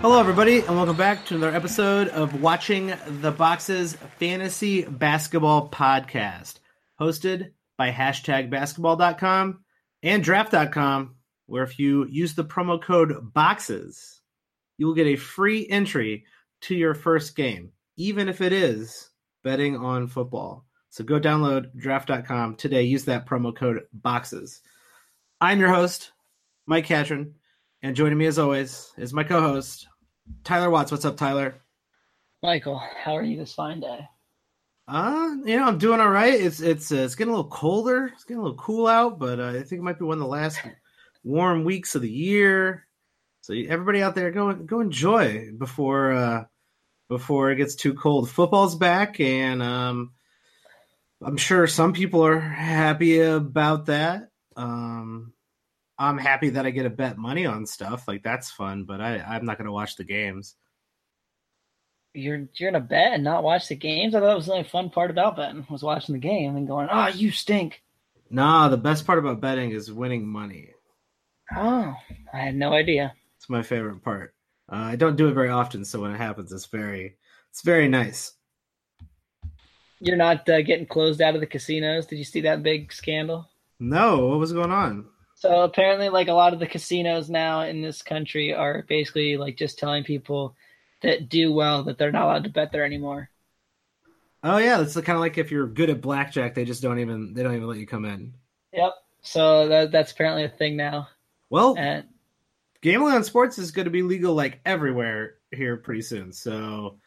Hello, everybody, and welcome back to another episode of Watching the Boxes Fantasy Basketball Podcast, hosted by hashtag basketball.com and draft.com, where if you use the promo code BOXES, you will get a free entry to your first game, even if it is betting on football. So go download draft.com today. Use that promo code BOXES. I'm your host, Mike Catron, and joining me as always is my co host, Tyler Watts. What's up, Tyler? Michael, how are you this fine day? Uh, you know, I'm doing all right. It's it's uh, it's getting a little colder. It's getting a little cool out, but uh, I think it might be one of the last warm weeks of the year. So everybody out there, go go enjoy before uh, before it gets too cold. Football's back, and um, I'm sure some people are happy about that. Um, I'm happy that I get to bet money on stuff like that's fun, but I I'm not going to watch the games. You're you're gonna bet and not watch the games. I thought it was the only fun part about betting was watching the game and going, "Oh, you stink." Nah, the best part about betting is winning money. Oh, I had no idea. It's my favorite part. Uh, I don't do it very often, so when it happens, it's very it's very nice. You're not uh, getting closed out of the casinos. Did you see that big scandal? No, what was going on? So apparently, like a lot of the casinos now in this country are basically like just telling people that do well that they're not allowed to bet there anymore. Oh yeah, it's kind of like if you're good at blackjack, they just don't even they don't even let you come in. Yep. So that, that's apparently a thing now. Well, And gambling on sports is going to be legal like everywhere here pretty soon, so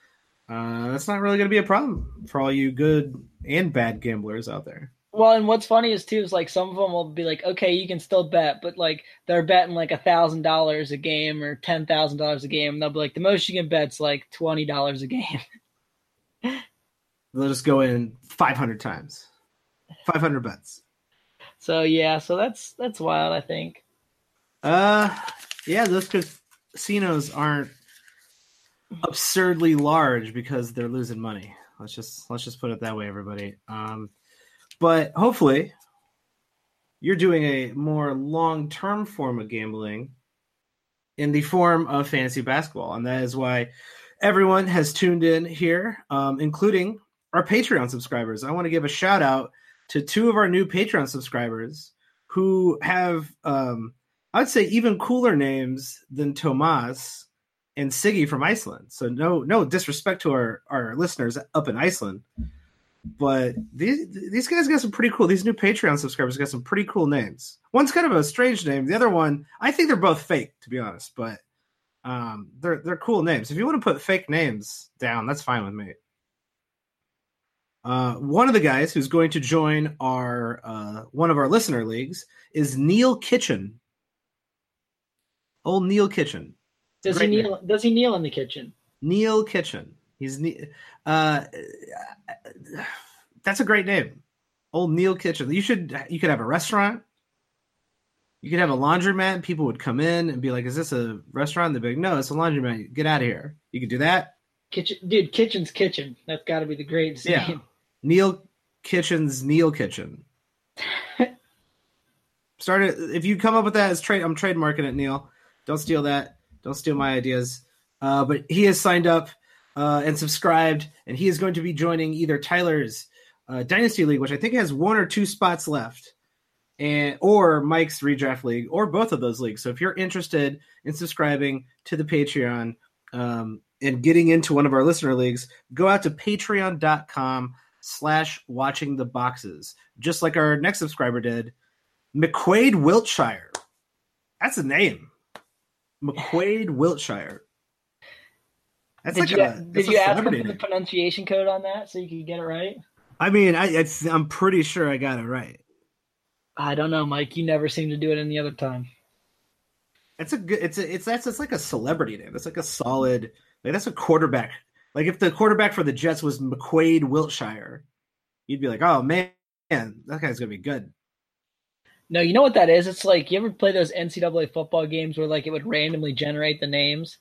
uh, that's not really going to be a problem for all you good and bad gamblers out there. Well, and what's funny is too is like some of them will be like, okay, you can still bet, but like they're betting like a thousand dollars a game or ten thousand dollars a game, and they'll be like, the most you can bet's like twenty dollars a game. They'll just go in 500 times, 500 bets. So yeah, so that's that's wild. I think. Uh, yeah, those casinos aren't absurdly large because they're losing money. Let's just let's just put it that way, everybody. Um, but hopefully, you're doing a more long term form of gambling in the form of fantasy basketball, and that is why everyone has tuned in here, um, including our Patreon subscribers. I want to give a shout out to two of our new Patreon subscribers who have, um, I'd say, even cooler names than Tomas and Siggy from Iceland. So no, no disrespect to our our listeners up in Iceland, but these these guys got some pretty cool. These new Patreon subscribers got some pretty cool names. One's kind of a strange name. The other one, I think they're both fake, to be honest, but um, they're they're cool names. If you want to put fake names down, that's fine with me. Uh, one of the guys who's going to join our uh, one of our listener leagues is Neil Kitchen. Old Neil Kitchen. Does Great he kneel? Does he kneel in the kitchen? Neil Kitchen. He's ne- uh, that's a great name. Old Neil Kitchen. You should you could have a restaurant. You could have a laundromat. People would come in and be like, "Is this a restaurant?" They'd be like, "No, it's a laundromat. Get out of here." You could do that. Kitchen, dude. Kitchen's kitchen. That's got to be the greatest Yeah. name. Neil Kitchen's Neil Kitchen. Start it if you come up with that as trade. I'm trademarking it, Neil. Don't steal that. Don't steal my ideas. Uh, but he has signed up uh, and subscribed, and he is going to be joining either Tyler's uh, Dynasty League, which I think has one or two spots left, and or Mike's Redraft League, or both of those leagues. So if you're interested in subscribing to the Patreon um, and getting into one of our listener leagues, go out to patreon.com slash watching the boxes, just like our next subscriber did, McQuaid Wiltshire. That's a name. McQuaid Wiltshire. That's did like you, a, did that's a you ask him for the pronunciation code on that so you could get it right? I mean, I, it's, I'm pretty sure I got it right. I don't know, Mike. You never seem to do it any other time. It's a good. It's a. It's that's. It's like a celebrity name. That's like a solid. Like that's a quarterback. Like if the quarterback for the Jets was McQuaid Wiltshire, you'd be like, oh man, that guy's gonna be good. No, you know what that is? It's like you ever play those NCAA football games where like it would randomly generate the names,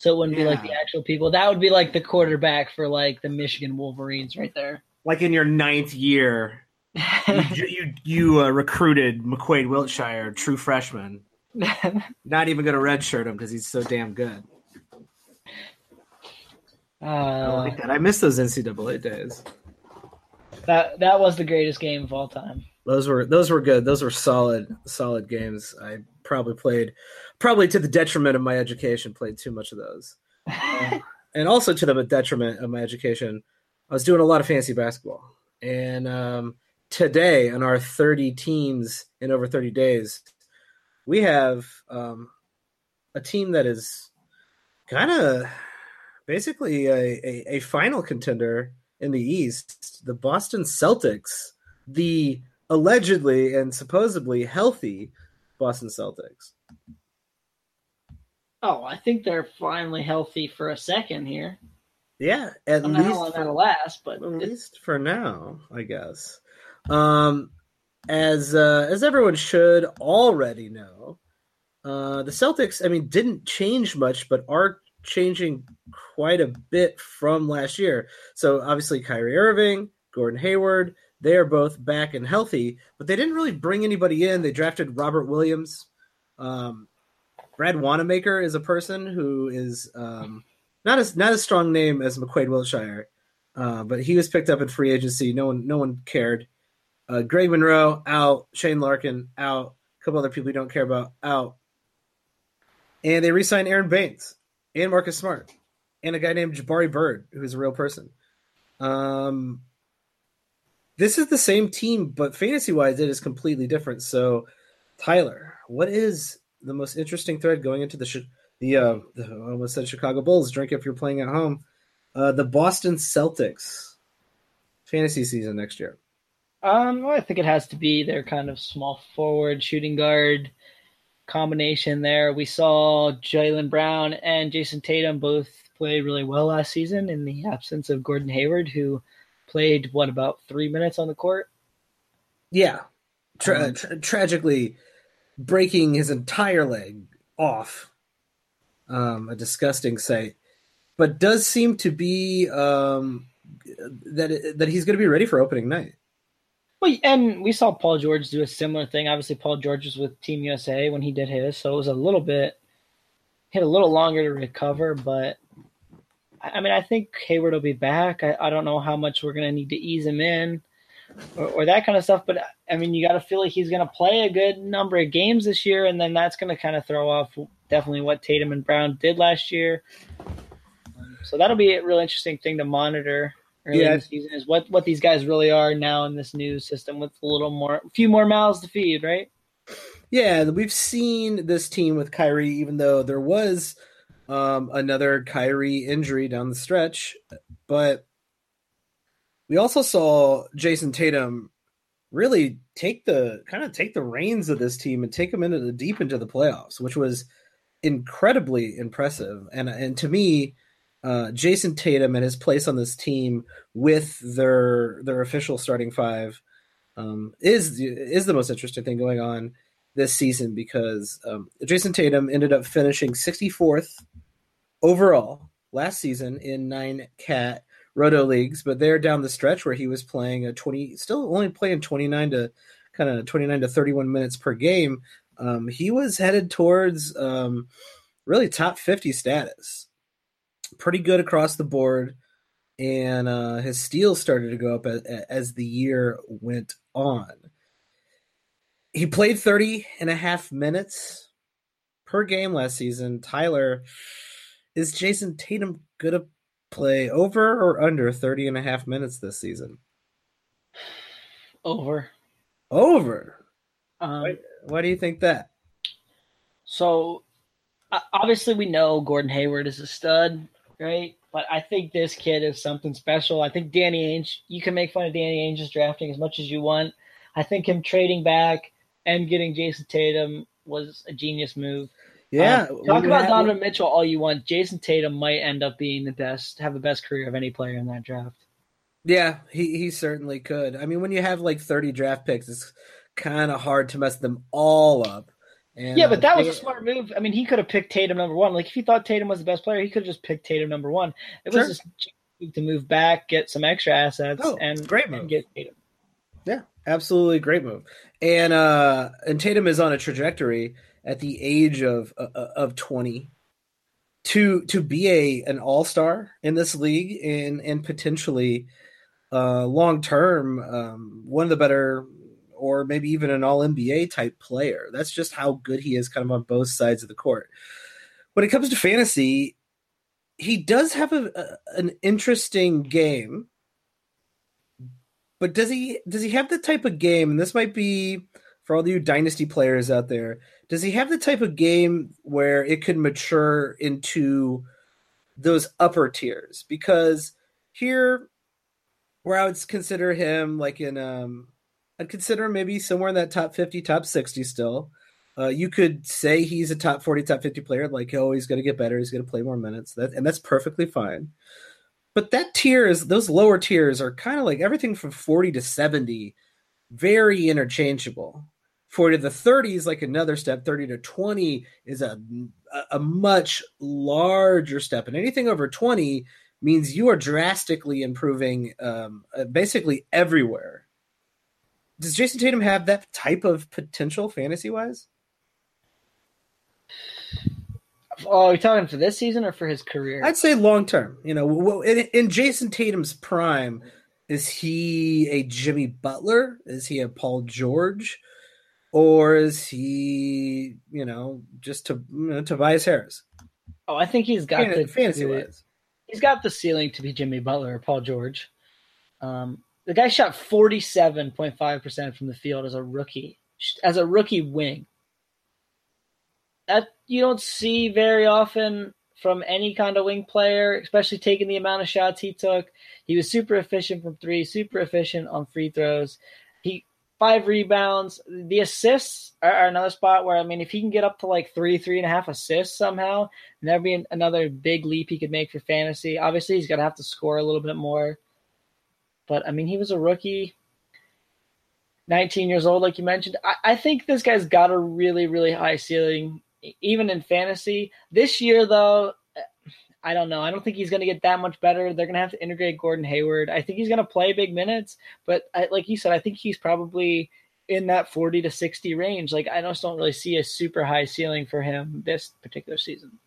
so it wouldn't be like the actual people. That would be like the quarterback for like the Michigan Wolverines right there. Like in your ninth year, you you, you uh, recruited McQuaid Wiltshire, true freshman. Not even gonna redshirt him because he's so damn good. I Uh, like that. I miss those NCAA days. that that was the greatest game of all time. Those were those were good. Those were solid solid games. I probably played, probably to the detriment of my education, played too much of those, and also to the detriment of my education. I was doing a lot of fantasy basketball, and um, today on our thirty teams in over thirty days, we have um, a team that is kind of basically a, a, a final contender in the East, the Boston Celtics, the allegedly and supposedly healthy Boston Celtics. Oh, I think they're finally healthy for a second here. Yeah, I at don't know how long least that'll for, last, but at least for now, I guess. Um, as uh, as everyone should already know, uh, the Celtics, I mean, didn't change much, but are changing quite a bit from last year. So obviously, Kyrie Irving, Gordon Hayward, they are both back and healthy, but they didn't really bring anybody in. They drafted Robert Williams. Um, Brad Wanamaker is a person who is um, not as not as strong name as McQuaid Wiltshire, uh, but he was picked up in free agency. No one no one cared. Uh, Greg Monroe out, Shane Larkin out, a couple other people we don't care about out, and they re-signed Aron Baynes and Marcus Smart and a guy named Jabari Bird, who's a real person. Um, this is the same team, but fantasy wise, it is completely different. So, Tyler, what is the most interesting thread going into the the, uh, the I almost said Chicago Bulls? Drink if you're playing at home. Uh, the Boston Celtics fantasy season next year. Um, well, I think it has to be their kind of small forward shooting guard combination there. We saw Jaylen Brown and Jayson Tatum both play really well last season in the absence of Gordon Hayward, who played what about three minutes on the court. Yeah, Tra- Um, tra- tragically breaking his entire leg off. Um, a disgusting sight, but does seem to be um, that that he's going to be ready for opening night. Well, and we saw Paul George do a similar thing. Obviously, Paul George was with Team USA when he did his, so it was a little bit hit a little longer to recover. But I mean, I think Hayward will be back. I, I don't know how much we're gonna need to ease him in or, or that kind of stuff. But I mean, you got to feel like he's gonna play a good number of games this year, and then that's gonna kind of throw off definitely what Tatum and Brown did last year. Um, So that'll be a real interesting thing to monitor early Yeah. in the season is what what these guys really are now in this new system with a little more, a few more mouths to feed, right? Yeah, we've seen this team with Kyrie, even though there was um, another Kyrie injury down the stretch, but we also saw Jayson Tatum really take the kind of take the reins of this team and take them into the deep into the playoffs, which was incredibly impressive. And and to me, uh, Jayson Tatum and his place on this team with their their official starting five um, is is the most interesting thing going on this season because um, Jayson Tatum ended up finishing 64th overall last season in nine cat roto leagues, but they're down the stretch where he was playing a 20, still only playing 29 to kind of 29 to 31 minutes per game. Um, he was headed towards um, really top 50 status. Pretty good across the board. And uh, his steals started to go up as, as the year went on he played 30 and a half minutes per game last season. Tyler, is Jayson Tatum to play over or under 30 and a half minutes this season? Over. Over. Um, Why, why do you think that? So obviously we know Gordon Hayward is a stud, right? But I think this kid is something special. I think Danny Ainge, you can make fun of Danny Ainge's drafting as much as you want. I think him trading back and getting Jayson Tatum was a genius move. Yeah. Um, talk about had- Donovan Mitchell all you want. Jayson Tatum might end up being the best, have the best career of any player in that draft. Yeah, he, he certainly could. I mean, when you have like 30 draft picks, it's kind of hard to mess them all up. And, Yeah, but that uh, was a smart move. I mean, he could have picked Tatum number one. Like if he thought Tatum was the best player, he could have just picked Tatum number one. It was just to move back, get some extra assets, Oh, and great and move. get Tatum. Yeah, absolutely great move. And uh and Tatum is on a trajectory at the age of uh, of 20 to to be a an all star in this league and and potentially uh, long term um, one of the better or maybe even an all NBA type player. That's just how good he is, kind of on both sides of the court. When it comes to fantasy, he does have a, a an interesting game but does he does he have the type of game? And this might be for all you dynasty players out there. Does he have the type of game where it could mature into those upper tiers? Because here, where I would consider him like in um, I'd consider him maybe somewhere in that top fifty, top sixty still. Uh, you could say he's a top 40, top 50 player. Like, oh, he's going to get better. He's going to play more minutes. That, and that's perfectly fine but that tier is those lower tiers are kind of like everything from 40 to 70 very interchangeable 40 to the 30 is like another step 30 to 20 is a, a much larger step and anything over 20 means you are drastically improving um, uh, basically everywhere does jayson tatum have that type of potential fantasy wise Oh, are you talking for this season or for his career? I'd say long term. You know, in, in Jayson Tatum's prime, is he a Jimmy Butler? Is he a Paul George? Or is he, you know, just to you know, Tobias Harris? Oh, I think he's got the fantasy wise. He's got the ceiling to be Jimmy Butler or Paul George. Um, the guy shot forty seven point five percent from the field as a rookie, as a rookie wing that you don't see very often from any kind of wing player, especially taking the amount of shots he took. He was super efficient from three, super efficient on free throws. Five rebounds. The assists are, are, another spot where I mean, if he can get up to like three, three and a half assists somehow, that'd be an, another big leap he could make for fantasy. Obviously, he's gonna have to score a little bit more. But I mean, he was a rookie. 19 years old, like you mentioned. I, I think this guy's got a really, really high ceiling even in fantasy. This year, though, I don't know. I don't think he's going to get that much better. They're going to have to integrate Gordon Hayward. I think he's going to play big minutes, but I, like you said, I think he's probably in that 40 to 60 range. Like I just don't really see a super high ceiling for him this particular season.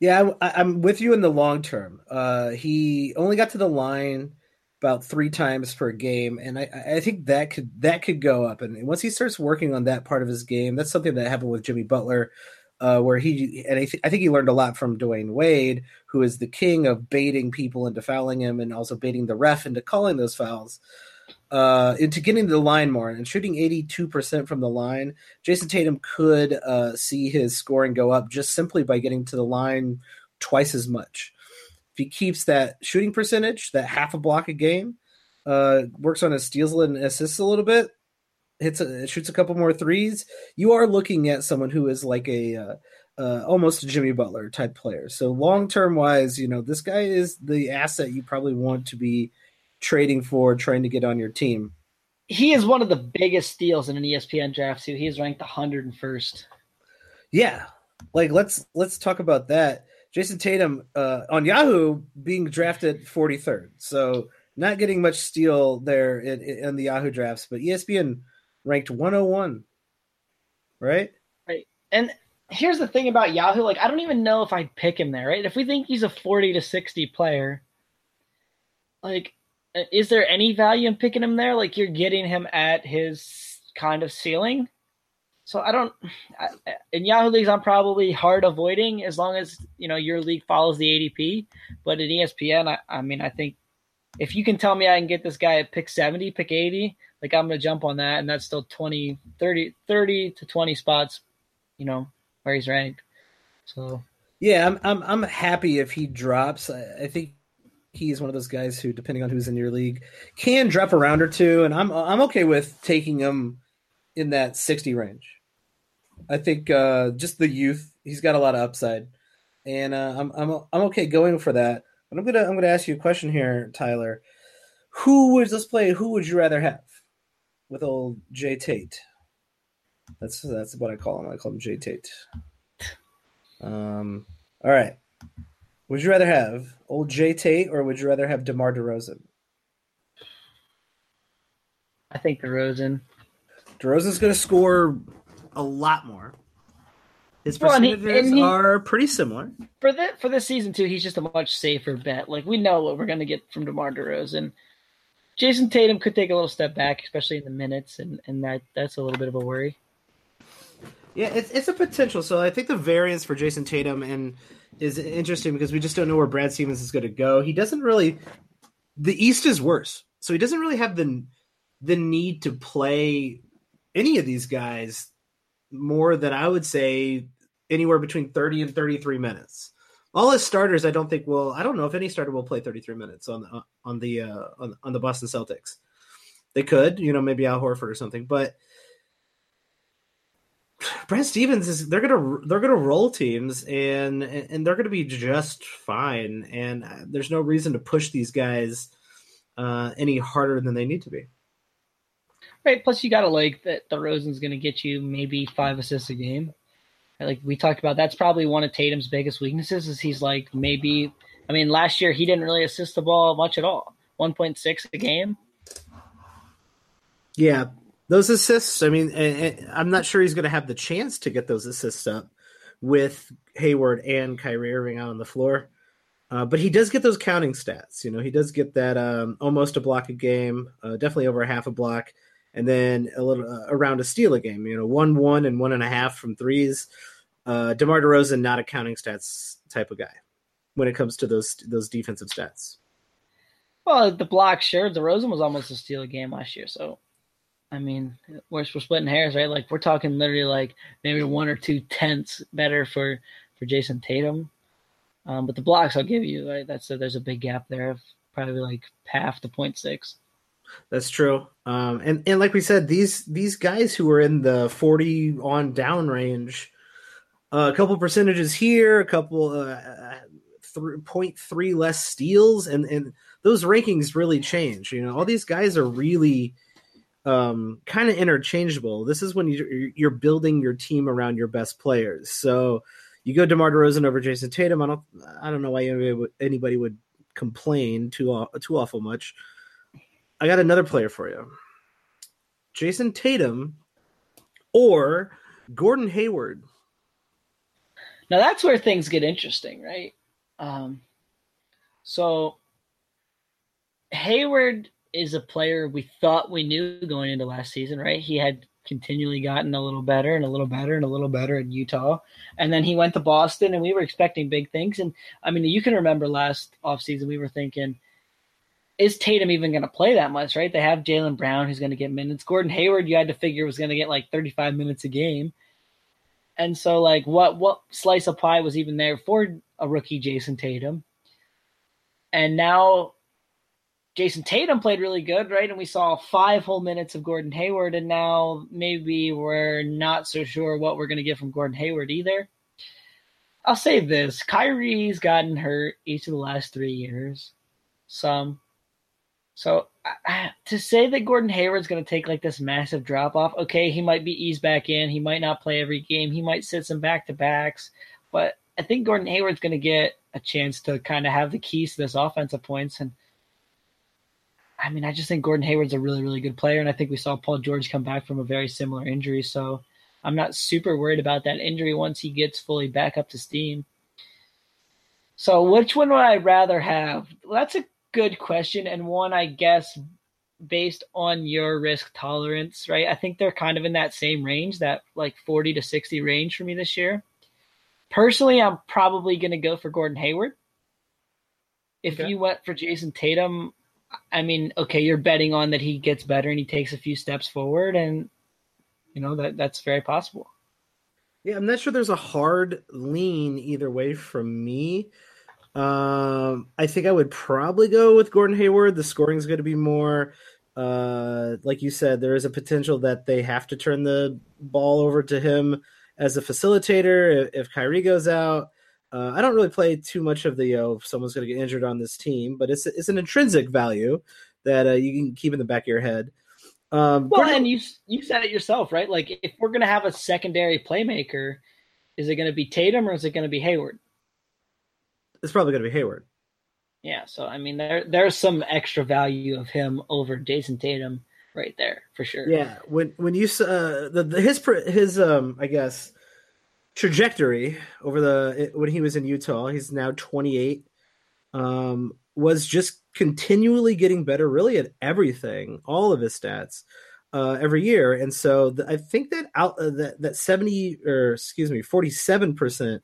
Yeah, I, am with you in the long term. Uh, he only got to the line about three times per game, and I, I think that could that could go up. And once he starts working on that part of his game, that's something that happened with Jimmy Butler, uh, where he and I, th- I think he learned a lot from Dwyane Wade, who is the king of baiting people into fouling him, and also baiting the ref into calling those fouls. Uh, into getting to the line more and shooting 82% from the line, Jayson Tatum could uh, see his scoring go up just simply by getting to the line twice as much. If he keeps that shooting percentage, that half a block a game, uh, works on his steals and assists a little bit, hits a, shoots a couple more threes, you are looking at someone who is like a uh, uh, almost a Jimmy Butler type player. So long term wise, you know this guy is the asset you probably want to be trading for, trying to get on your team. He is one of the biggest steals in an ESPN draft too. He is ranked 101st. Yeah, like let's let's talk about that. Jayson Tatum uh, on Yahoo being drafted 43rd. So not getting much steal there in, in, the Yahoo drafts, but ESPN ranked 101. Right? Right. And here's the thing about Yahoo like I don't even know if I'd pick him there, right? If we think he's a 40 to 60 player, like uh, is there any value in picking him there? Like you're getting him at his kind of ceiling? So I don't. In Yahoo leagues, I'm probably hard avoiding as long as you know your league follows the ADP. But in ESPN, I, I mean, I think if you can tell me I can get this guy at pick 70, pick 80, like I'm going to jump on that, and that's still 20, 30, 30 to 20 spots, you know, where he's ranked. So yeah, I'm I'm I'm happy if he drops. I, I think he's one of those guys who, depending on who's in your league, can drop a round or two, and I'm I'm okay with taking him in that 60 range. I think uh, just the youth, he's got a lot of upside, and uh, I'm I'm I'm okay going for that. But I'm gonna I'm gonna ask you a question here, Tyler. Who would let's play? Who would you rather have with old Jay Tate? That's that's what I call him. I call him Jay Tate. Um. All right. Would you rather have old Jay Tate or would you rather have DeMar DeRozan? I think DeRozan. DeRozan's going to score a lot more. His Well, and he- percentages and he- are pretty similar. For the for this season too, he's just a much safer bet. Like we know what we're gonna get from DeMar DeRozan. Jayson Tatum could take a little step back, especially in the minutes, and, and that that's a little bit of a worry. Yeah, it's it's a potential. So I think the variance for Jayson Tatum and is interesting because we just don't know where Brad Stevens is going to go. He doesn't really. The East is worse, so he doesn't really have the the need to play any of these guys more than I would say anywhere between thirty and thirty three minutes. All his starters, I don't think will. I don't know if any starter will play thirty three minutes on the on the uh, on, on the Boston Celtics. They could, you know, maybe Al Horford or something, but Brad Stevens is they're gonna they're gonna roll teams and and they're gonna be just fine. And there's no reason to push these guys uh, any harder than they need to be. Right. Plus, you got to like that. DeRozan's to get you maybe five assists a game. Like we talked about, that's probably one of Tatum's biggest weaknesses. Is he's like maybe. I mean, last year he didn't really assist the ball much at all. One point six a game. Yeah, those assists. I mean, I'm not sure he's going to have the chance to get those assists up with Hayward and Kyrie Irving out on the floor. Uh, but he does get those counting stats. You know, he does get that um, almost a block a game, uh, definitely over a half a block, and then a little uh, around a steal a game. You know, one, one, and one and a half from threes. Uh, DeMar DeRozan not a counting stats type of guy when it comes to those those defensive stats. Well, the block, sure. DeRozan was almost a steal a game last year. So, I mean, we're, we're splitting hairs, right? Like, we're talking literally like maybe one or two tenths better for, for Jayson Tatum. Um, but the blocks I'll give you, right? That's a, there's a big gap there of probably like half to point six. That's true. Um, and and like we said, these these guys who are in the forty on down range, uh, a couple percentages here, a couple uh, point three less steals, and and those rankings really change. You know, all these guys are really um, kind of interchangeable. This is when you, you're building your team around your best players. So you go DeMar DeRozan over Jayson Tatum. I don't I don't know why anybody would, anybody would complain too too awful much. I got another player for you. Jayson Tatum or Gordon Hayward. Now that's where things get interesting, right? Um, so Hayward is a player we thought we knew going into last season, right? He had continually gotten a little better and a little better and a little better in Utah. And then he went to Boston and we were expecting big things. And I mean, you can remember last offseason, we were thinking, is Tatum even going to play that much, right? They have Jaylen Brown who's going to get minutes. Gordon Hayward, you had to figure was going to get like 35 minutes a game. And so, like, what what slice of pie was even there for a rookie Jayson Tatum? And now Jayson Tatum played really good, right? And we saw five whole minutes of Gordon Hayward, and now maybe we're not so sure what we're going to get from Gordon Hayward either. I'll say this Kyrie's gotten hurt each of the last three years. Some. So uh, to say that Gordon Hayward's going to take like this massive drop off, okay, he might be eased back in. He might not play every game. He might sit some back to backs. But I think Gordon Hayward's going to get a chance to kind of have the keys to this offensive points. And I mean, I just think Gordon Hayward's a really, really good player. And I think we saw Paul George come back from a very similar injury. So I'm not super worried about that injury once he gets fully back up to steam. So which one would I rather have? Well, that's a good question and one I guess based on your risk tolerance, right? I think they're kind of in that same range, that like 40 to 60 range for me this year. Personally, I'm probably going to go for Gordon Hayward. If Okay. you went for Jayson Tatum, I mean, okay, you're betting on that he gets better and he takes a few steps forward and you know that that's very possible. Yeah, I'm not sure there's a hard lean either way from me. Um, I think I would probably go with Gordon Hayward. The scoring is going to be more, uh, like you said, there is a potential that they have to turn the ball over to him as a facilitator if, if Kyrie goes out. Uh, I don't really play too much of the oh, if someone's going to get injured on this team, but it's it's an intrinsic value that uh, you can keep in the back of your head. Um, Well, Gordon- and you you said it yourself, right? Like if we're gonna have a secondary playmaker, is it gonna be Tatum or is it gonna be Hayward? It's probably going to be Hayward. Yeah, so I mean there there's some extra value of him over Jayson Tatum right there for sure. Yeah, when when you uh, the, the his his um I guess trajectory over the when he was in Utah. He's now 28. Um, was just continually getting better, really at everything, all of his stats. Uh, every year, and so the, I think that out uh, that that seventy or excuse me forty seven percent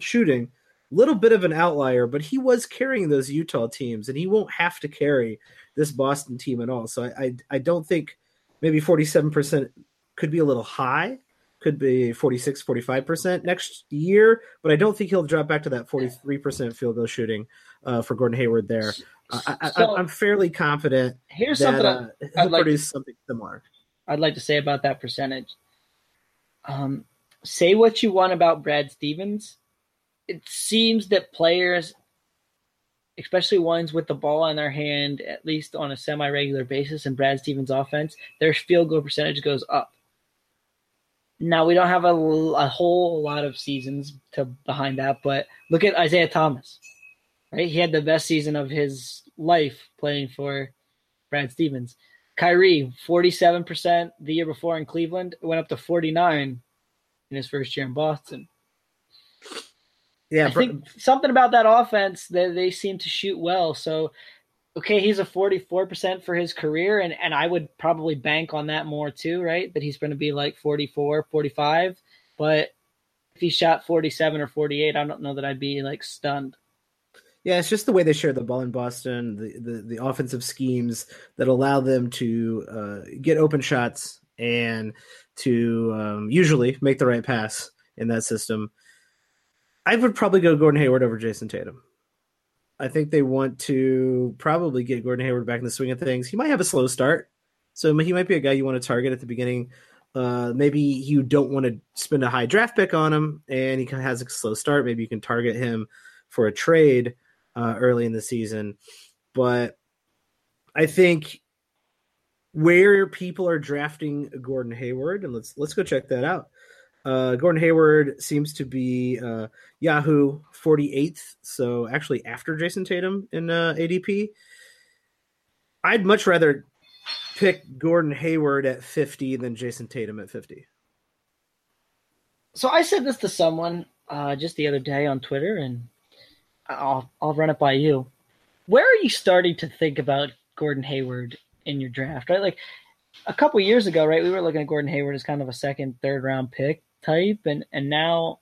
shooting, little bit of an outlier, but he was carrying those Utah teams, and he won't have to carry this Boston team at all. So I I, I don't think maybe forty seven percent could be a little high, could be 46 45% next year but i don't think he'll drop back to that 43% field goal shooting uh, for gordon hayward there. I, am fairly confident here's that, something uh, he'll like produce to, something similar. I'd like to say about that percentage. Um, say what you want about brad stevens it seems that players especially ones with the ball in their hand at least on a semi-regular basis in brad stevens offense their field goal percentage goes up now we don't have a, a whole lot of seasons to behind that, but look at Isaiah Thomas. Right, he had the best season of his life playing for Brad Stevens. Kyrie, forty-seven percent the year before in Cleveland, went up to forty-nine in his first year in Boston. Yeah, I think something about that offense that they seem to shoot well. So okay, he's a 44% for his career, and, and I would probably bank on that more too, right? That he's going to be like 44, 45. But if he shot 47 or 48, I don't know that I'd be like stunned. Yeah, it's just the way they share the ball in Boston, the, the, the offensive schemes that allow them to uh, get open shots and to um, usually make the right pass in that system. I would probably go Gordon Hayward over Jayson Tatum. I think they want to probably get Gordon Hayward back in the swing of things. He might have a slow start, so he might be a guy you want to target at the beginning. Uh, maybe you don't want to spend a high draft pick on him, and he has a slow start. Maybe you can target him for a trade uh, early in the season. But I think where people are drafting Gordon Hayward, and let's let's go check that out. Uh, Gordon Hayward seems to be uh, Yahoo 48th, so actually after Jayson Tatum in uh, ADP. I'd much rather pick Gordon Hayward at 50 than Jayson Tatum at 50. So I said this to someone uh, just the other day on Twitter, and I'll I'll run it by you. Where are you starting to think about Gordon Hayward in your draft? Right, like a couple years ago, right? We were looking at Gordon Hayward as kind of a second, third round pick type and and now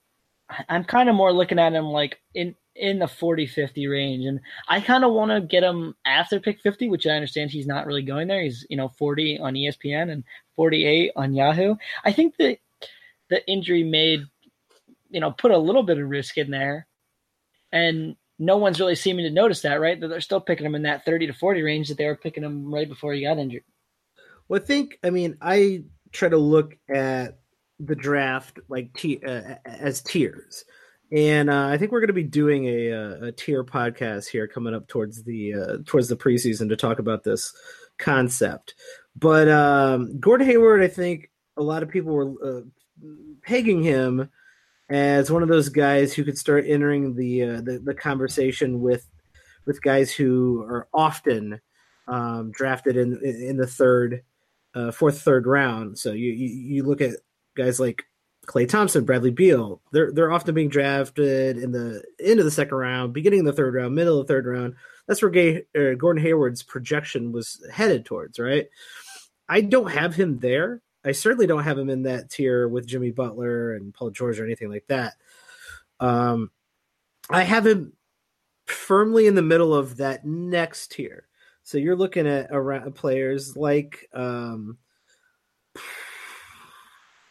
I'm kind of more looking at him like in in the 40 50 range and I kind of want to get him after pick 50 which I understand he's not really going there. He's you know 40 on ESPN and 48 on Yahoo. I think that the injury made you know put a little bit of risk in there and no one's really seeming to notice that right? That they're still picking him in that 30 to 40 range that they were picking him right before he got injured. Well I think I mean I try to look at the draft like t- uh, as tiers. And uh, I think we're going to be doing a, uh, a, tier podcast here coming up towards the uh, towards the preseason to talk about this concept. But um, Gordon Hayward, I think a lot of people were uh, pegging him as one of those guys who could start entering the uh, the, the, conversation with with guys who are often um, drafted in in the third, uh, fourth, third round. So you, you, you look at guys like Klay Thompson, Bradley Beal, they're they're often being drafted in the end of the second round, beginning of the third round, middle of the third round. That's where Gay, uh, Gordon Hayward's projection was headed towards, right? I don't have him there. I certainly don't have him in that tier with Jimmy Butler and Paul George or anything like that. Um, I have him firmly in the middle of that next tier. So you're looking at around players like um,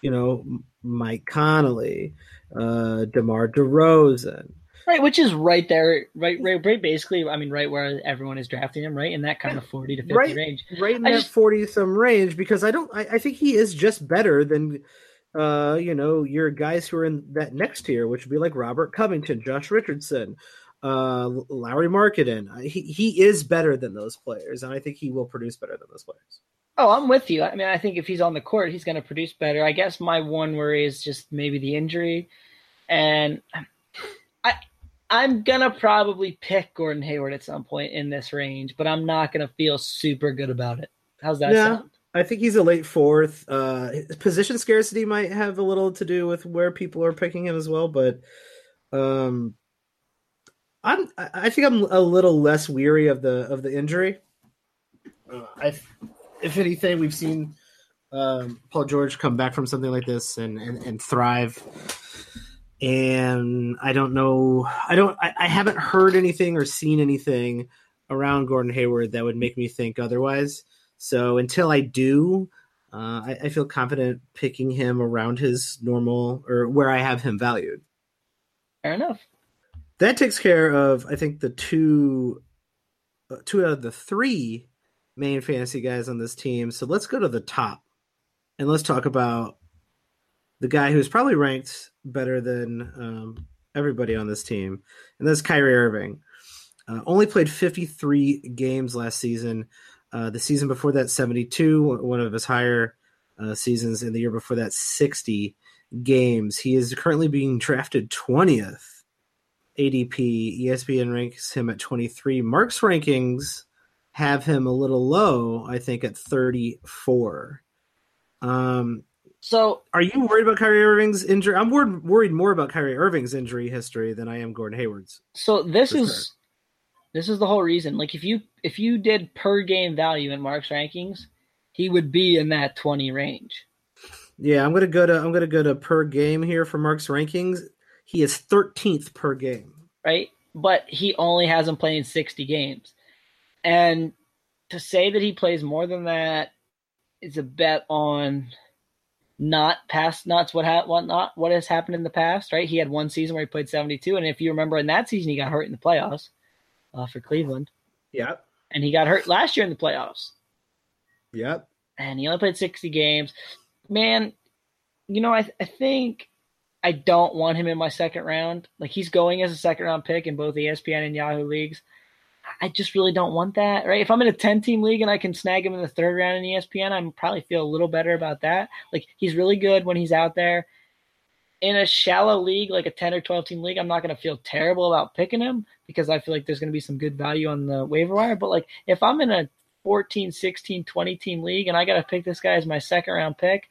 you know, Mike Conley, uh, DeMar DeRozan. Right, which is right there, right, right, right. Basically, I mean, right where everyone is drafting him, right in that kind of forty to fifty right, range, right in I that just, forty some range. Because I don't, I, I, think he is just better than, uh, you know, your guys who are in that next tier, which would be like Robert Covington, Josh Richardson, uh, Lauri Markkanen. He he is better than those players, and I think he will produce better than those players. Oh, I'm with you. I mean, I think if he's on the court, he's going to produce better. I guess my one worry is just maybe the injury, and I I'm gonna probably pick Gordon Hayward at some point in this range, but I'm not gonna feel super good about it. How's that yeah. sound? I think he's a late fourth. Uh, position scarcity might have a little to do with where people are picking him as well, but um, I'm I think I'm a little less weary of the of the injury. Uh, I, if anything, we've seen um, Paul George come back from something like this and and, and thrive. And I don't know. I don't. I, I haven't heard anything or seen anything around Gordon Hayward that would make me think otherwise. So until I do, uh, I, I, feel confident picking him around his normal or where I have him valued. Fair enough. That takes care of, I think, the two, uh, two out of the three main fantasy guys on this team. So let's go to the top, and let's talk about the guy who's probably ranked better than um, everybody on this team, and that's Kyrie Irving. Uh, only played 53 games last season. Uh, the season before that, 72, one of his higher uh, seasons, and the year before that, 60 games. He is currently being drafted 20th ADP. ESPN ranks him at 23. Mark's rankings have him a little low, I think, at 34. Um, so, are you worried about Kyrie Irving's injury? I'm worried, worried more about Kyrie Irving's injury history than I am Gordon Hayward's. So this is this is the whole reason. Like if you if you did per game value in Mark's rankings, he would be in that 20 range. Yeah, I'm gonna go to I'm gonna go to per game here for Mark's rankings. He is 13th per game. Right, but he only has him playing 60 games. And to say that he plays more than that is a bet on not past not what ha- what not what has happened in the past, right? He had one season where he played 72 and if you remember in that season he got hurt in the playoffs uh, for Cleveland. Yep. And he got hurt last year in the playoffs. Yep. And he only played 60 games. Man, you know, I, th- I think I don't want him in my second round. Like he's going as a second round pick in both ESPN and Yahoo leagues. I just really don't want that, right? If I'm in a 10 team league and I can snag him in the third round in ESPN, I'm probably feel a little better about that. Like he's really good when he's out there. In a shallow league, like a 10 or 12 team league, I'm not going to feel terrible about picking him because I feel like there's going to be some good value on the waiver wire. But like if I'm in a 14, 16, 20 team league and I got to pick this guy as my second round pick,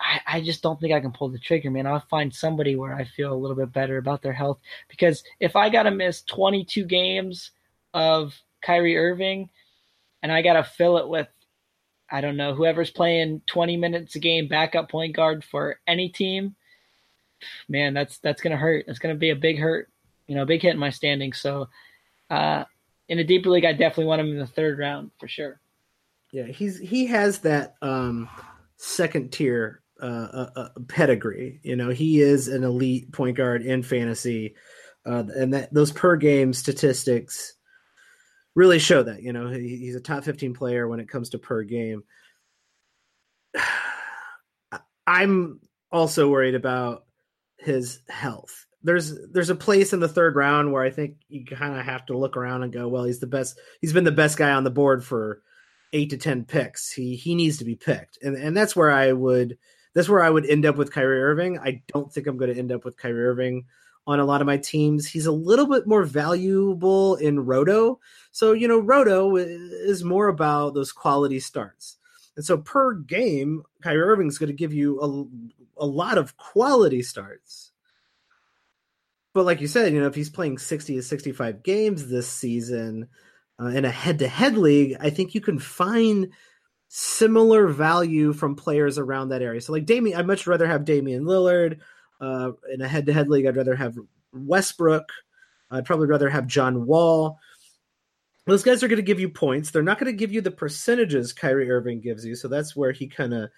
I, I, just don't think I can pull the trigger, man. I'll find somebody where I feel a little bit better about their health because if I got to miss 22 games of Kyrie Irving and I got to fill it with, I don't know, whoever's playing 20 minutes a game backup point guard for any team, man, that's that's to hurt. Going to be a big hurt, you know, big hit in my standings. So, uh, in a deeper league, I definitely want him in the third round for sure. Yeah, he's he has that um, second tier uh, uh, uh, pedigree. You know, he is an elite point guard in fantasy, uh, and that those per game statistics really show that. You know, he, he's a top fifteen player when it comes to per game. I'm also worried about his health. There's there's a place in the third round where I think you kind of have to look around and go, well, he's the best. He's been the best guy on the board for eight to ten picks. He he needs to be picked, and and that's where I would that's where I would end up with Kyrie Irving. I don't think I'm going to end up with Kyrie Irving on a lot of my teams. He's a little bit more valuable in Roto. So, you know, Roto is more about those quality starts. And so per game, Kyrie Irving is going to give you a, a lot of quality starts. But like you said, you know, if he's playing 60 to 65 games this season uh, in a head to head league, I think you can find – similar value from players around that area. So like Damian, I'd much rather have Damian Lillard uh, in a head-to-head league. I'd rather have Westbrook. I'd probably rather have John Wall. Those guys are going to give you points. They're not going to give you the percentages Kyrie Irving gives you. So that's where he kind of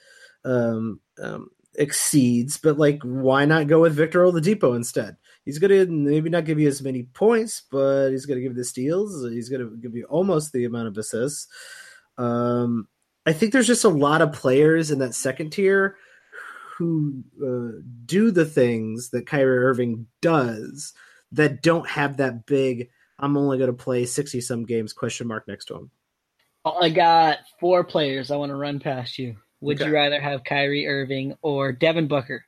um, um, exceeds. But like, why not go with Victor Oladipo instead? He's going to maybe not give you as many points, but he's going to give you the steals. He's going to give you almost the amount of assists. Um, I think there's just a lot of players in that second tier who uh, do the things that Kyrie Irving does that don't have that big. I'm only going to play sixty some games question mark next to him. I got four players I want to run past you. Would okay. you rather have Kyrie Irving or Devin Booker?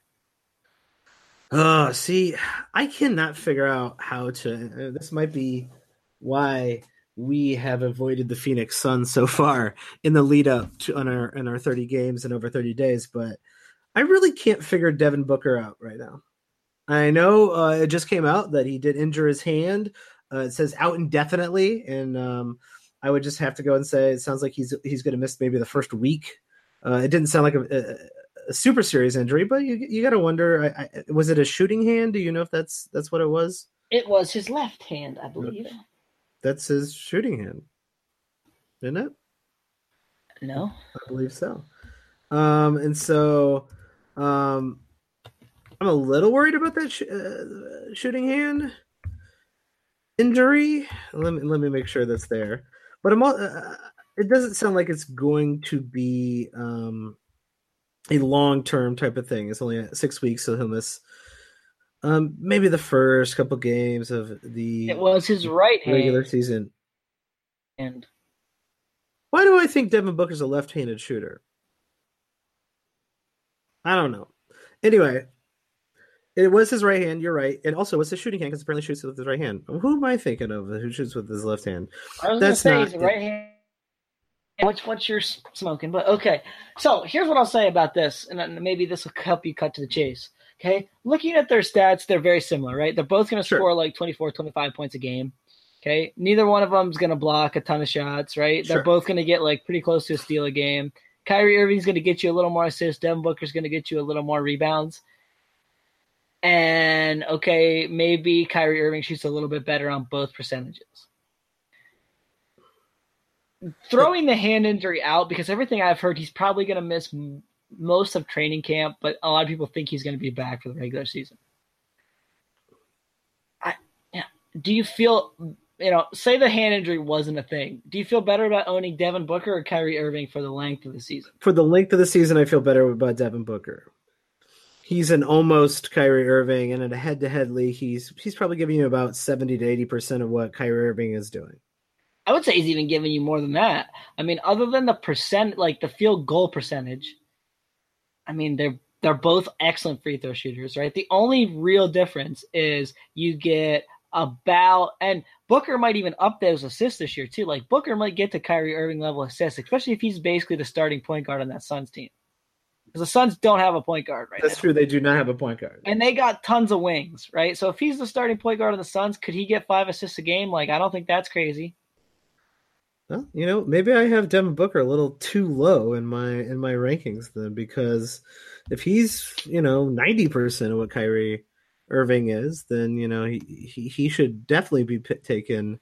Oh, see, I cannot figure out how to. Uh, this might be why we have avoided the Phoenix Suns so far in the lead up to on our in our 30 games and over 30 days, but I really can't figure Devin Booker out right now. I know uh, it just came out that he did injure his hand. Uh, it says out indefinitely, and um, I would just have to go and say it sounds like he's he's going to miss maybe the first week. Uh, it didn't sound like a, a, a, super serious injury, but you you got to wonder. I, I, was it a shooting hand? Do you know if that's that's what it was? It was his left hand, I believe. That's his shooting hand, isn't it? No, I believe so. Um, and so, um, I'm a little worried about that sh- uh, shooting hand injury. Let me let me make sure that's there. But I'm. Uh, it doesn't sound like it's going to be um, a long term type of thing. It's only six weeks, so he'll miss um, maybe the first couple games of the. It was his right regular hand. season. And why do I think Devin Booker's a left-handed shooter? I don't know. Anyway, it was his right hand. You're right. and also was his shooting hand because apparently shoots with his right hand. Who am I thinking of? Who shoots with his left hand? I was That's gonna say not, right hand. What's what you're smoking? But okay. So here's what I'll say about this, and maybe this will help you cut to the chase. Okay. Looking at their stats, they're very similar, right? They're both going to sure. score like 24, 25 points a game. Okay. Neither one of them is going to block a ton of shots, right? Sure. They're both going to get like pretty close to a steal a game. Kyrie Irving's going to get you a little more assists. Devin Booker's going to get you a little more rebounds. And okay, maybe Kyrie Irving shoots a little bit better on both percentages. Throwing the hand injury out because everything I've heard, he's probably going to miss most of training camp, but a lot of people think he's going to be back for the regular season. I, yeah. Do you feel, you know, say the hand injury wasn't a thing? Do you feel better about owning Devin Booker or Kyrie Irving for the length of the season? For the length of the season, I feel better about Devin Booker. He's an almost Kyrie Irving, and in a head-to-head league, he's he's probably giving you about seventy to eighty percent of what Kyrie Irving is doing. I would say he's even giving you more than that. I mean, other than the percent, like the field goal percentage, I mean, they're they're both excellent free throw shooters, right? The only real difference is you get about and Booker might even up those assists this year too. Like Booker might get to Kyrie Irving level assists, especially if he's basically the starting point guard on that Suns team. Because the Suns don't have a point guard right That's now. true. They do not have a point guard. And they got tons of wings, right? So if he's the starting point guard of the Suns, could he get five assists a game? Like I don't think that's crazy. Well, you know, maybe I have Devin Booker a little too low in my in my rankings then because if he's you know ninety percent of what Kyrie Irving is, then you know he he, he should definitely be p- taken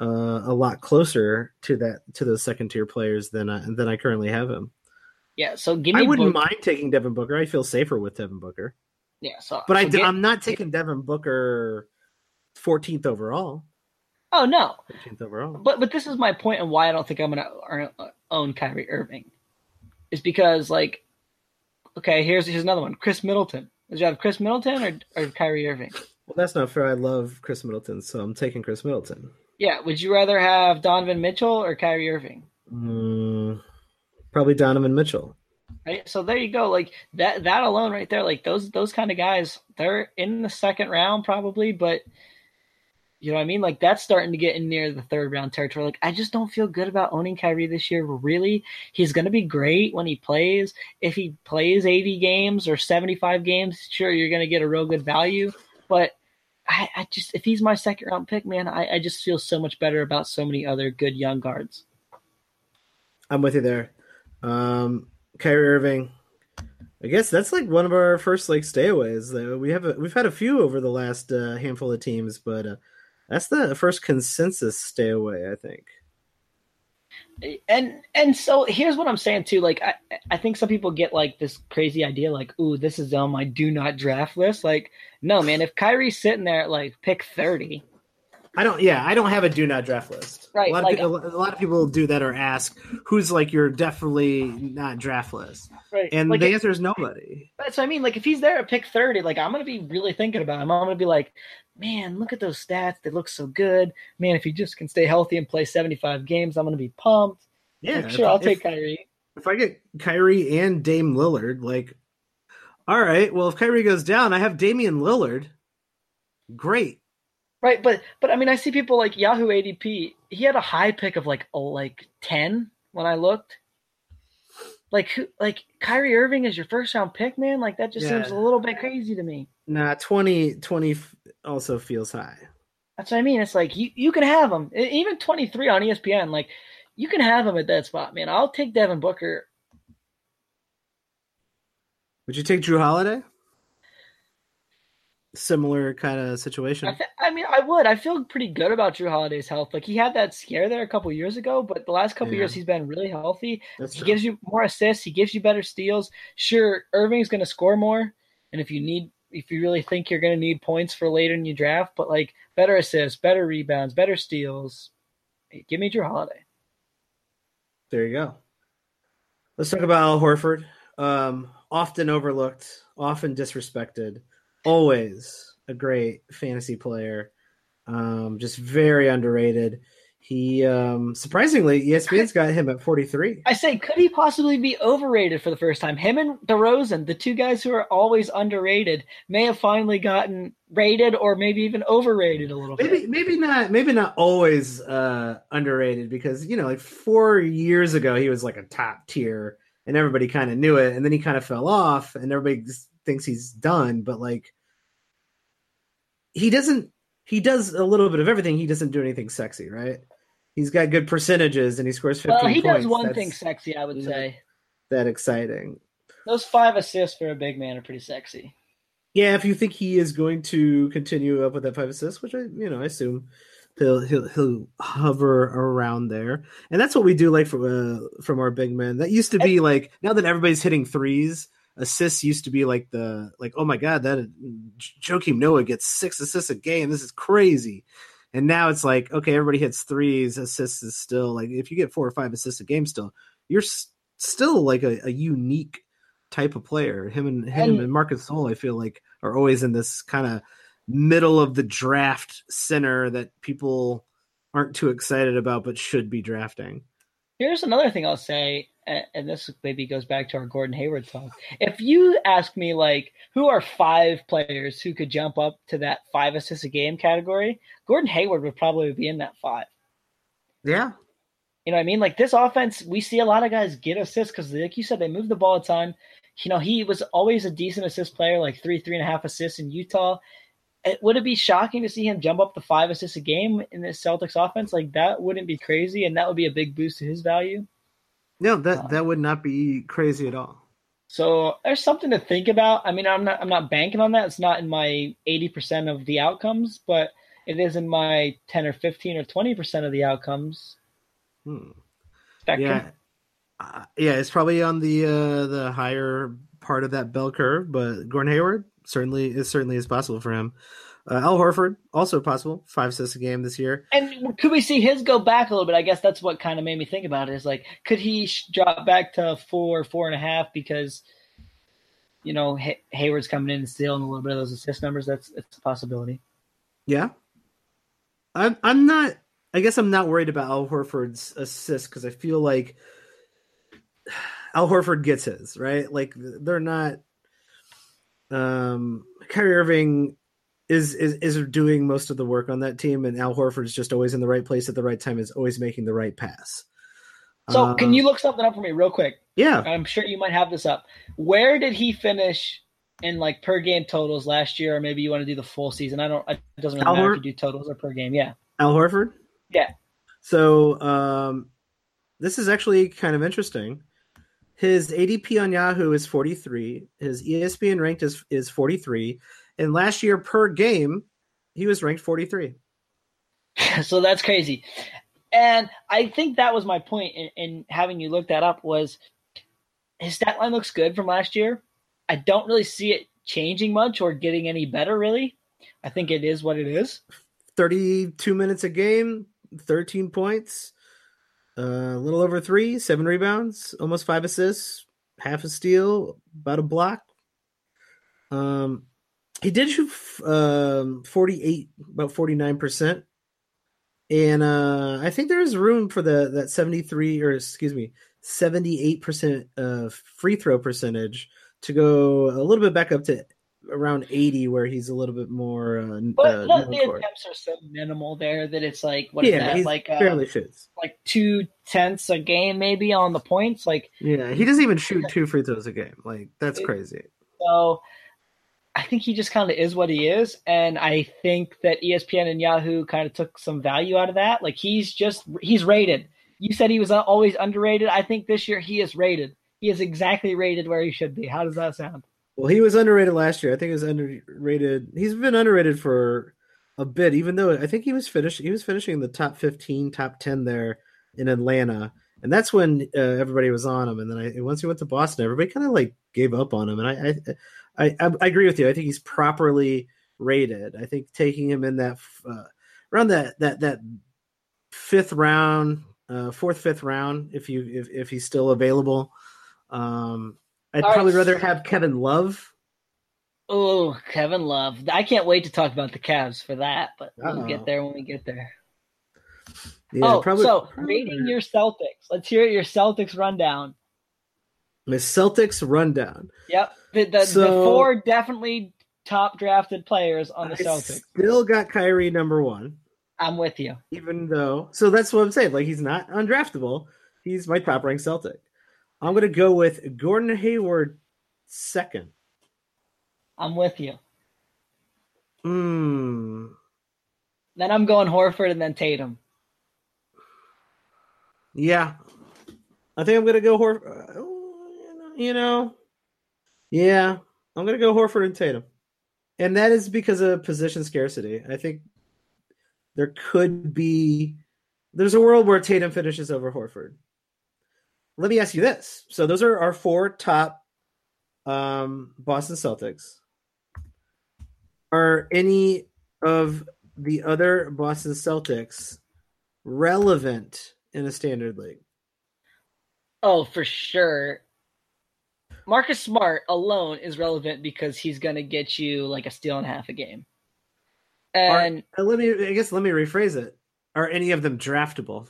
uh, a lot closer to that to those second tier players than I, than I currently have him. Yeah, so give me. I wouldn't mind taking Devin Booker. I feel safer with Devin Booker. Yeah, so but so I, get, I'm not taking Devin Booker 14th overall. Oh no, 15th overall. But but this is my point and why I don't think I'm gonna own Kyrie Irving, is because like, okay, here's here's another one. Khris Middleton. Would you have Khris Middleton or or Kyrie Irving? Well, that's not fair. I love Khris Middleton, so I'm taking Khris Middleton. Yeah. Would you rather have Donovan Mitchell or Kyrie Irving? Mm, probably Donovan Mitchell. Right. So there you go. Like that that alone right there, like those those kind of guys, they're in the second round probably, but you know what I mean? Like that's starting to get in near the third round territory. Like I just don't feel good about owning Kyrie this year. Really, he's going to be great when he plays. If he plays 80 games or 75 games, sure you're going to get a real good value. But I, I, just if he's my second round pick, man, I, I just feel so much better about so many other good young guards. I'm with you there. Um, Kyrie Irving. I guess that's like one of our first like stayaways. We have a, we've had a few over the last uh, handful of teams, but uh, that's the first consensus stay away, I think. And and so here's what I'm saying too. Like I I think some people get like this crazy idea, like, ooh, this is on my do not draft list. Like, no, man, if Kyrie's sitting there at like pick 30, I don't. Yeah, I don't have a do not draft list. Right. A lot, like, of, people, a lot of people do that or ask who's like your definitely not draft list. Right. And like the answer is nobody. That's what I mean. Like if he's there at pick thirty, like I'm gonna be really thinking about him. I'm gonna be like, man, look at those stats. They look so good. Man, if he just can stay healthy and play 75 games, I'm gonna be pumped. Yeah. Like, sure, I'll take Kyrie. If I get Kyrie and Dame Lillard, like, all right, well, if Kyrie goes down, I have Damian Lillard. Great. Right, but but I mean, I see people like Yahoo ADP. he had a high pick of like oh, like ten when I looked. Like who like Kyrie Irving is your first round pick, man? Like that just yeah. seems a little bit crazy to me. Nah, 20, 20 also feels high. That's what I mean. It's like you, you can have him. Even 23 on ESPN, like you can have him at that spot, man. I'll take Devin Booker. Would you take Jrue Holiday? Similar kind of situation. I, th- I, mean, I would. I feel pretty good about Jrue Holiday's health. Like he had that scare there a couple years ago, but the last couple yeah. years he's been really healthy. That's he true. gives you more assists. He gives you better steals. Sure, Irving's going to score more, and if you need if you really think you're going to need points for later in your draft, but like better assists, better rebounds, better steals. Give me Jrue Holiday. There you go. Let's talk about Al Horford. Um, often overlooked, often disrespected, always a great fantasy player. Um, just very underrated. He um surprisingly, ESPN's got him at 43. I say, could he possibly be overrated for the first time? Him and DeRozan, the two guys who are always underrated, may have finally gotten rated or maybe even overrated a little maybe, bit. Maybe not maybe not always uh underrated because you know, like four years ago he was like a top tier and everybody kind of knew it, and then he kind of fell off and everybody thinks he's done, but like he doesn't he does a little bit of everything. He doesn't do anything sexy, right? he's got good percentages and he scores 15 well, he points. does one That's, thing sexy, I would say. That exciting. Those five assists for a big man are pretty sexy. Yeah, if you think he is going to continue up with that five assists, which I, you know, I assume he'll he'll, he'll hover around there, and that's what we do like from uh, from our big men. That used to be like now that everybody's hitting threes, assists used to be like the like oh my god that Joakim Noah gets six assists a game. This is crazy. And now it's like, okay, everybody hits threes, assists is still like if you get four or five assists a game, still you're s- still like a, a, unique type of player. Him and him and, and Marc Gasol, I feel like, are always in this kind of middle of the draft center that people aren't too excited about, but should be drafting. Here's another thing I'll say and this maybe goes back to our Gordon Hayward talk. If you ask me, like, who are five players who could jump up to that five assists a game category, Gordon Hayward would probably be in that five. Yeah. You know what I mean? Like, this offense, we see a lot of guys get assists because, like you said, they move the ball a ton. You know, he was always a decent assist player, like three, three and a half assists in Utah. It, would it be shocking to see him jump up to five assists a game in this Celtics offense? Like, that wouldn't be crazy, and that would be a big boost to his value. No, that uh, that would not be crazy at all. So there's something to think about. I mean, I'm not I'm not banking on that. It's not in my 80% of the outcomes, but it is in my 10 or 15 or 20% of the outcomes. Hmm. Yeah. Uh, yeah, it's probably on the uh, the higher part of that bell curve, but Gordon Hayward certainly is certainly is possible for him. Uh, Al Horford also possible five assists a game this year. And could we see his go back a little bit? I guess that's what kind of made me think about it. Is like, could he drop back to four, four and a half because you know Hay- Hayward's coming in and stealing a little bit of those assist numbers? That's it's a possibility. Yeah, I'm. I'm not. I guess I'm not worried about Al Horford's assist because I feel like Al Horford gets his right. Like they're not. Um, Kyrie Irving is is is doing most of the work on that team, and Al Horford is just always in the right place at the right time, is always making the right pass. So, um, can you look something up for me real quick? Yeah, I'm sure you might have this up. Where did he finish in like per game totals last year, or maybe you want to do the full season? I don't. It doesn't really Al matter Hor- if you do totals or per game. Yeah, Al Horford. Yeah. So, um, this is actually kind of interesting. His ADP on Yahoo is 43. His ESPN ranked is is 43. And last year per game, he was ranked 43. so that's crazy. And I think that was my point in, in, having you look that up was his stat line looks good from last year. I don't really see it changing much or getting any better really. I think it is what it is. 32 minutes a game, 13 points, uh, a little over three, seven rebounds, almost five assists, half a steal, about a block. Um, he did shoot um, 48 about 49% and uh, i think there is room for the that 73 or excuse me 78% uh, free throw percentage to go a little bit back up to around 80 where he's a little bit more. Uh, But uh, the, attempts are so minimal there that it's like what is yeah, that he's like uh, shoots. like two tenths a game maybe on the points like Yeah, he doesn't even shoot two free throws a game. Like that's It- crazy. so. I think he just kind of is what he is, and I think that ESPN and Yahoo kind of took some value out of that. Like he's just he's rated. You said he was always underrated. I think this year he is rated. He is exactly rated where he should be. How does that sound? Well, he was underrated last year. I think he was underrated. He's been underrated for a bit, even though I think he was finish. He was finishing in the top fifteen, top ten there in Atlanta, and that's when uh, everybody was on him. And then I, once he went to Boston, everybody kind of like gave up on him. And I, I, I, I agree with you. I think he's properly rated. I think taking him in that uh, around that that that fifth round, uh, fourth fifth round, if you if if he's still available. Um, I'd All right. probably rather have Kevin Love. Oh, Kevin Love. I can't wait to talk about the Cavs for that, but we'll get there when we get there. Yeah, oh, probably. so probably rating your Celtics. Let's hear your Celtics rundown. my Celtics rundown. Yep. The, the, the four definitely top drafted players on the I Celtics. still got Kyrie number one, I'm with you. even though. So that's what I'm saying. Like he's not undraftable. He's my top ranked Celtic. I'm gonna go with Gordon Hayward second. I'm with you. Hmm. Then I'm going Horford and then Tatum. Yeah, I think I'm gonna go Horford. You know, yeah, I'm gonna go Horford and Tatum, and that is because of position scarcity. I think there could be there's a world where Tatum finishes over Horford. Let me ask you this: so those are our four top um, Boston Celtics. Are any of the other Boston Celtics relevant in a standard league? Oh, for sure. Marcus Smart alone is relevant because he's going to get you like a steal and a half a game. And Uh, let me I guess let me rephrase it. Are any of them draftable?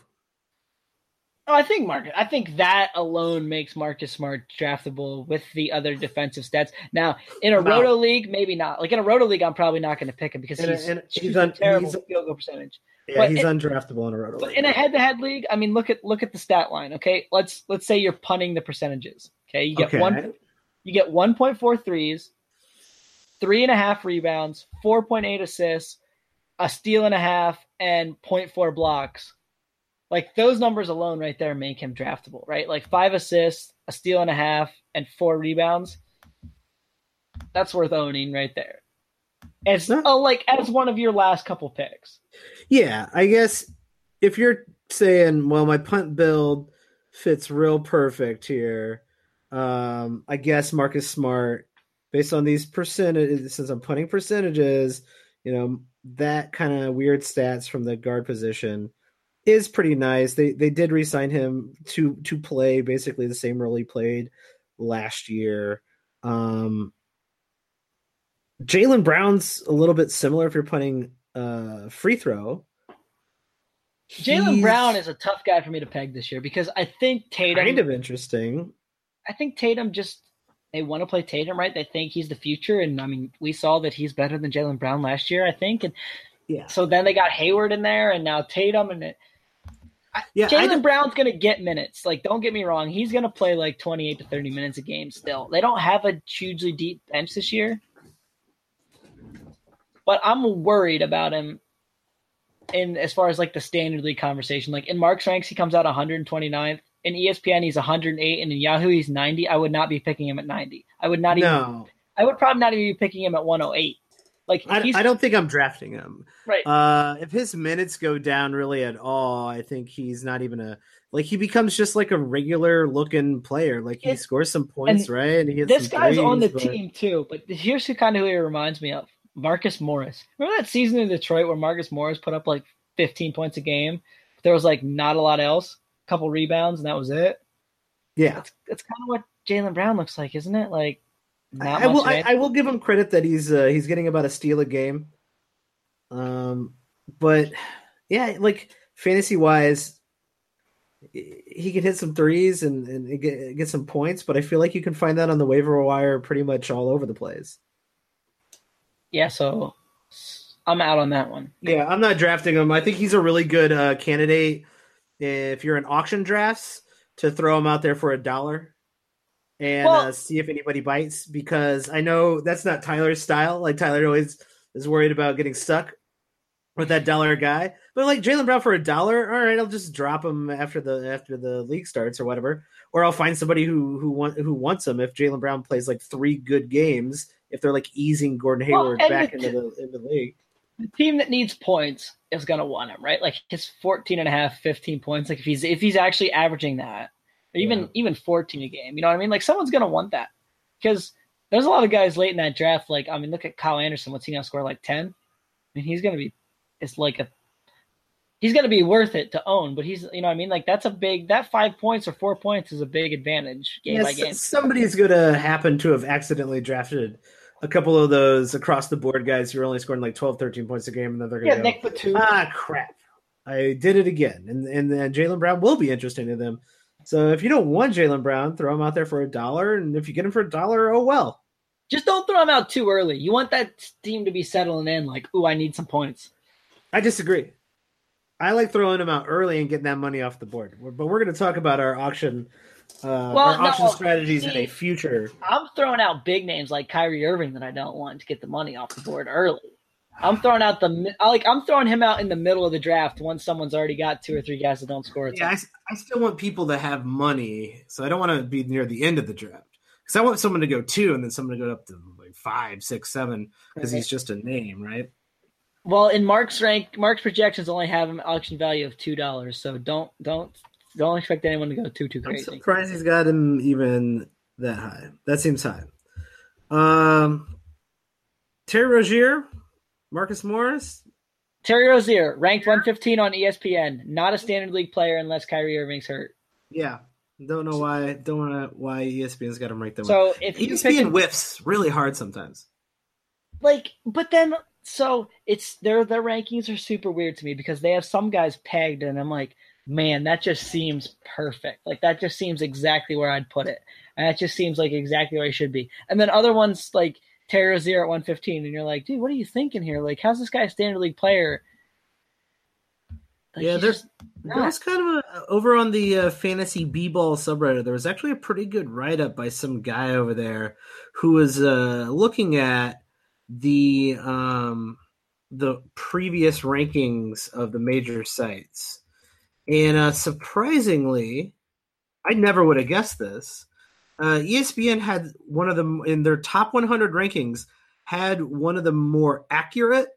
oh, I think Marcus, I think that alone makes Marcus Smart draftable with the other defensive stats. Now, in a No. roto league, maybe not. Like in a roto league, I'm probably not going to pick him because In he's, in a- he's, un- terrible he's- field goal percentage. Yeah, But he's it- undraftable in a roto But league. in a head-to-head league, I mean, look at look at the stat line. Okay, let's let's say you're punting the percentages. Okay, you get Okay. one, you get 1.4 threes, three and a half rebounds, 4.8 assists, a steal and a half, and 0.4 blocks. Like those numbers alone, right there, make him draftable. Right, like five assists, a steal and a half, and four rebounds. That's worth owning right there. As oh, like as one of your last couple picks. Yeah, I guess if you're saying, well, my punt build fits real perfect here, um, I guess Marcus Smart, based on these percentages, since I'm putting percentages, you know, that kind of weird stats from the guard position is pretty nice. They they did re-sign him to to play basically the same role he played last year. Um, Jaylen Brown's a little bit similar if you're putting uh, free throw. Jaylen Brown is a tough guy for me to peg this year because I think Tatum. kind of interesting. I think Tatum just they want to play Tatum right. They think he's the future, and I mean we saw that he's better than Jaylen Brown last year. I think, and Yeah, so then they got Hayward in there, and now Tatum, and it, yeah. Jaylen Brown's going to get minutes. Like, don't get me wrong, he's going to play like twenty-eight to thirty minutes a game. Still, they don't have a hugely deep bench this year, but I'm worried about him. In as far as like the standard league conversation, like in Mark's ranks, he comes out 129th. In ESPN, he's 108, and in Yahoo, he's 90. I would not be picking him at 90. I would not even. no, I would probably not even be picking him at 108. Like I, he's I don't think I'm drafting him. right. Uh, if his minutes go down really at all, I think he's not even a like he becomes just like a regular looking player. Like he It- scores some points, right? And he hits this guy's on the but- team too, but here's who kind of who he reminds me of: Marcus Morris. Remember that season in Detroit where Marcus Morris put up like 15 points a game? There was like not a lot else, couple rebounds, and that was it. Yeah, That's that's kind of what Jaylen Brown looks like, isn't it? Like not I, I will. I. I will give him credit that he's uh, he's getting about a steal a game. Um, but yeah, like fantasy wise, he can hit some threes and and get get some points. But I feel like you can find that on the waiver wire pretty much all over the place. yeah, so I'm out on that one. Yeah, I'm not drafting him. I think he's a really good uh, candidate if you're in auction drafts to throw them out there for a dollar and Well- uh, see if anybody bites because I know that's not Tyler's style. Like Tyler always is worried about getting stuck with that dollar guy. But like Jaylen Brown for a dollar, all right, I'll just drop him after the after the league starts or whatever, or I'll find somebody who who want who wants him if Jaylen Brown plays like three good games. If they're like easing Gordon Well, Hayward and back the- into the into the league, the team that needs points is going to want him, right? Like his 14 and a half, 15 points. Like if he's if he's actually averaging that, or even Yeah. even 14 a game, you know what I mean? Like someone's going to want that because there's a lot of guys late in that draft. Like I mean, look at Kyle Anderson. What's he going to score? Like 10? I mean, he's going to be. It's like a. He's going to be worth it to own, but he's you know what I mean. Like that's a big that five points or four points is a big advantage game by Yes, game. somebody's going to happen to have accidentally drafted a couple of those across the board guys who are only scoring like 12, 13 points a game, and then they're going Yeah, to Nick Batum. ah, crap. I did it again. And, and then Jaylen Brown will be interesting to them. So if you don't want Jaylen Brown, throw him out there for a dollar. And if you get him for a dollar, oh well. Just don't throw him out too early. You want that team to be settling in. Like, ooh, I need some points. I disagree. I like throwing him out early and getting that money off the board. But we're going to talk about our auction, uh, Well, our no, auction strategies in a future. I'm throwing out big names like Kyrie Irving that I don't want to get the money off the board early. I'm throwing out the I like I'm throwing him out in the middle of the draft once someone's already got two or three guys that don't score. a Yeah, I, ton. s- I still want people to have money, so I don't want to be near the end of the draft because I want someone to go two and then someone to go up to like five, six, seven because he's just a name, right? Well, in Mark's rank, Mark's projections only have an auction value of two dollars. So don't don't don't expect anyone to go too too crazy. I'm surprised he's got him even that high. That seems high. Um, Terry Rozier, Marcus Morris. Terry Rozier, ranked 115 on ESPN, not a standard league player unless Kyrie Irving's hurt. Yeah, don't know why. Don't know why E ESPN's got him right there. So if you pick ESPN a- whiffs really hard sometimes. like but then so it's their their rankings are super weird to me because they have some guys pegged and I'm like, man, that just seems perfect. Like that just seems exactly where I'd put it. And that just seems like exactly where I should be. And then other ones like Terry Rozier at 115, and you're like, dude, what are you thinking here? Like, how's this guy a standard league player? Like, Yeah, there's was kind of a over on the uh, fantasy b-ball subreddit. There was actually a pretty good write up by some guy over there who was uh, looking at the um, the previous rankings of the major sites, and uh, surprisingly, I never would have guessed this. Uh, ESPN had one of them in their top 100 rankings had one of the more accurate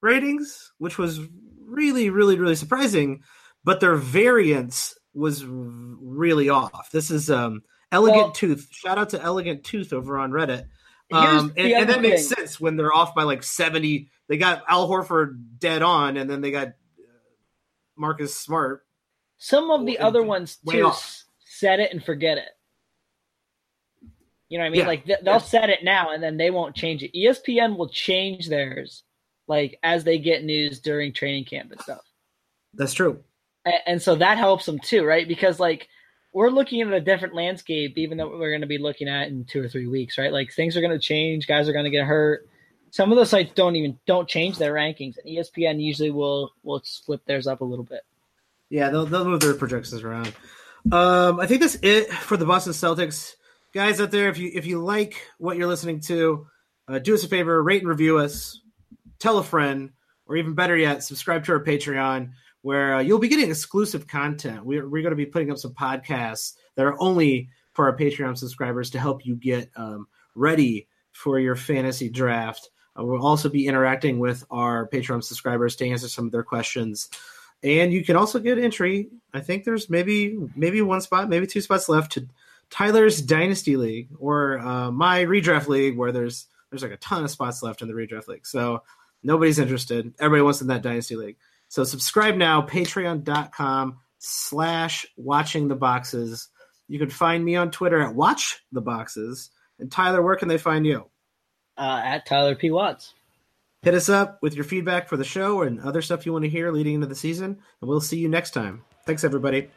ratings, which was really, really, really surprising. But their variance was really off. This is um, Elegant Well- Tooth. Shout out to Elegant Tooth over on Reddit. Um, and, and that makes sense when they're off by like 70. They got Al Horford dead on, and then they got Marcus Smart. Some of the other ones too off. set it and forget it. You know what I mean? Yeah. Like th- they'll set it now and then they won't change it. ESPN will change theirs like as they get news during training camp and stuff. That's true. A- And so that helps them too, right? Because like we're looking at a different landscape, even though we're going to be looking at in two or three weeks, right? Like things are going to change, guys are going to get hurt. Some of the sites don't even don't change their rankings, and ESPN usually will will flip theirs up a little bit. Yeah, they'll they'll move their projections around. Um, I think that's it for the Boston Celtics guys out there. If you if you like what you're listening to, uh, do us a favor, rate and review us, tell a friend, or even better yet, subscribe to our Patreon, where uh, you'll be getting exclusive content. We're we're going to be putting up some podcasts that are only for our Patreon subscribers to help you get um, ready for your fantasy draft. Uh, we'll also be interacting with our Patreon subscribers to answer some of their questions and you can also get entry. I think there's maybe maybe one spot, maybe two spots left to Tyler's Dynasty League or uh, my redraft league, where there's there's like a ton of spots left in the redraft league. So nobody's interested. Everybody wants in that Dynasty League. So subscribe now, patreon.com slash watching the boxes. You can find me on Twitter at watch the boxes. And Tyler, where can they find you? Uh, at Tyler P Watts. Hit us up with your feedback for the show and other stuff you want to hear leading into the season, and we'll see you next time. Thanks, everybody.